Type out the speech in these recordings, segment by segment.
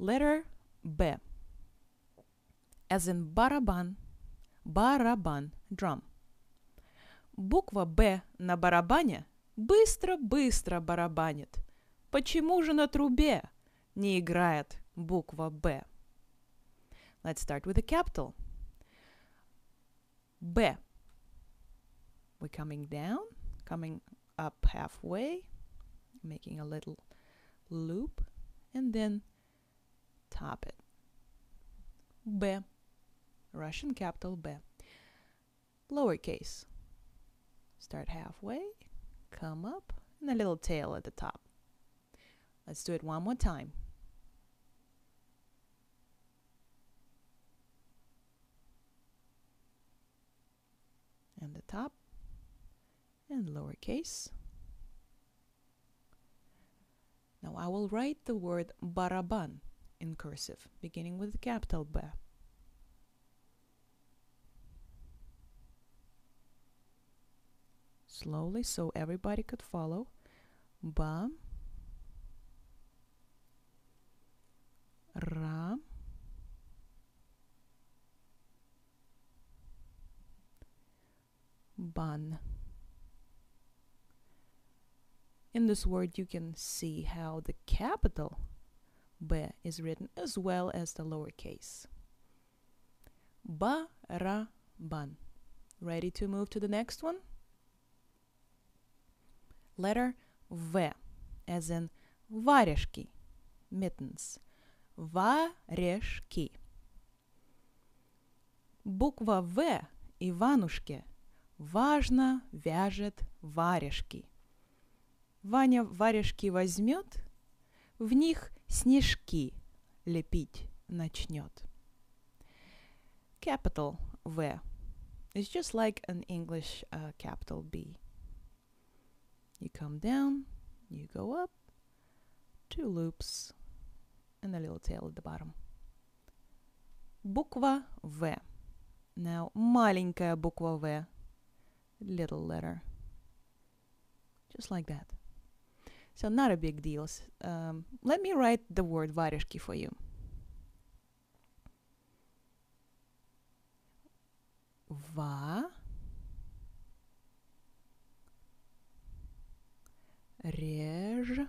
Letter B. As in барабан. Барабан. Drum. Буква «Б» на барабане быстро-быстро барабанит. Почему же на трубе не играет буква «Б»? Let's start with the capital. B. We're coming down, coming up halfway, making a little loop, and then top it. B. Russian capital B. Lowercase. Start halfway, come up, and a little tail at the top. Let's do it one more time. And the top and lowercase. Now I will write the word baraban in cursive, beginning with the capital B. Slowly so everybody could follow. Ba. Ra. Ban. In this word, you can see how the capital B is written as well as the lowercase. Ba, ra, ban. Ready to move to the next one? Letter V, as in варежки, mittens. Варежки. Буква В Иванушке важно вяжет варежки. Ваня варежки возьмет, в них снежки лепить начнет. Capital V is just like an English uh, capital B. You come down, you go up, two loops, and a little tail at the bottom. Буква В. Now, маленькая буква В. Little letter. Just like that. So not a big deal. Um, let me write the word варежки for you. Va реж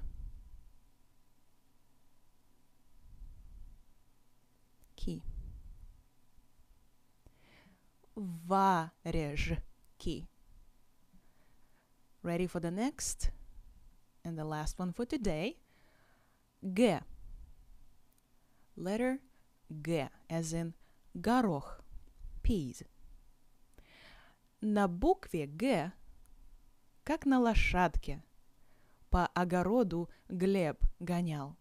ки варежки Ready for the next? And the last one for today. Г. Letter Г, as in горох, peas. На букве Г, как на лошадке, по огороду Глеб гонял.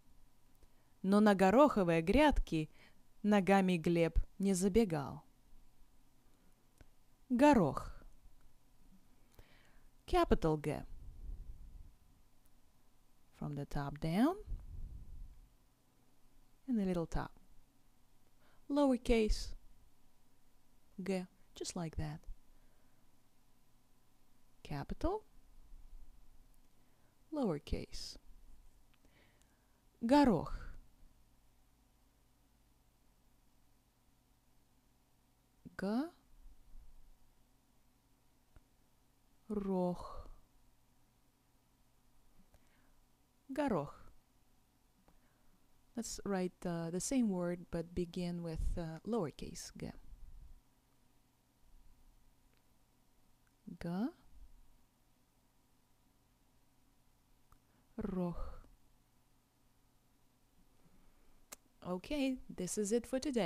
Но на гороховые грядки ногами Глеб не забегал. Горох. Capital G. From the top down and the little top. Lowercase G, just like that. Capital lowercase. Горох. Г. Горох. Let's write uh, the same word but begin with uh, lowercase g. G. Roch. Okay, this is it for today.